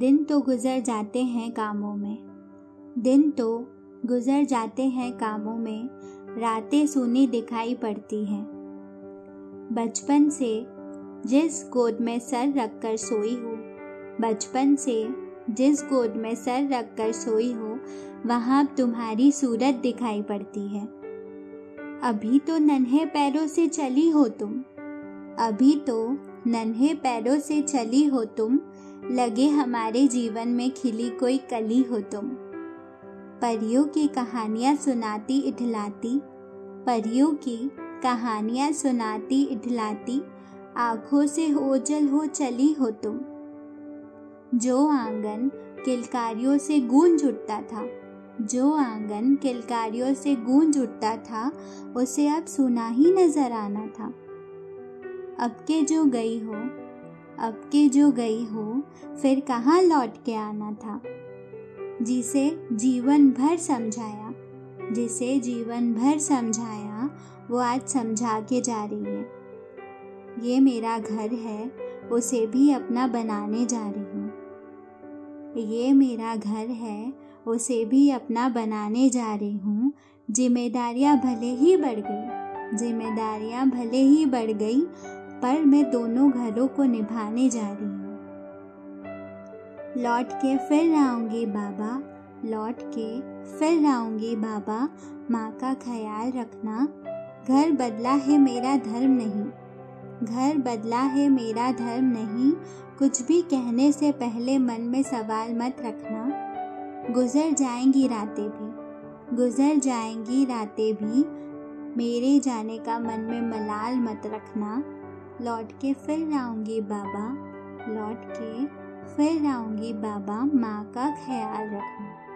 दिन तो गुजर जाते हैं कामों में, दिन तो गुजर जाते हैं कामों में, रातें सुनी दिखाई पड़ती हैं। बचपन से जिस गोद में सर रख कर सोई हो, बचपन से जिस गोद में सर रख कर सोई हो, वहाँ तुम्हारी सूरत दिखाई पड़ती है। अभी तो नन्हे पैरों से चली हो तुम, अभी तो नन्हे पैरों से चली हो तुम लगे हमारे जीवन में खिली कोई कली हो तुम। परियों की कहानियाँ सुनाती इठलाती, परियों की कहानियाँ सुनाती इठलाती, आँखों से ओझल हो चली हो तुम। जो आँगन किलकारियों से गूंज उठता था, जो आँगन किलकारियों से गूंज उठता था, उसे अब सुना ही नज़र आना था। अब के जो गई हो अब के जो गई हो, फिर कहाँ लौट के आना था? जिसे जीवन भर समझाया, जिसे जीवन भर समझाया, वो आज समझा के जा रही है। ये मेरा घर है, उसे भी अपना बनाने जा रही हूँ। ये मेरा घर है, उसे भी अपना बनाने जा रही हूँ। जिम्मेदारियाँ भले ही बढ़ गई, जिम्मेदारियाँ भले ही बढ़ गई पर मैं दोनों घरों को निभाने जा रही हूँ। लौट के फिर आऊँगी बाबा, लौट के फिर आऊँगी बाबा, माँ का ख्याल रखना। घर बदला है मेरा धर्म नहीं, घर बदला है मेरा धर्म नहीं। कुछ भी कहने से पहले मन में सवाल मत रखना। गुजर जाएँगी रातें भी, गुजर जाएँगी रातें भी। मेरे जाने का मन में मलाल मत रखना। लौट के फिर आऊँगी बाबा लौट के फिर आऊँगी बाबा माँ का ख्याल रखना।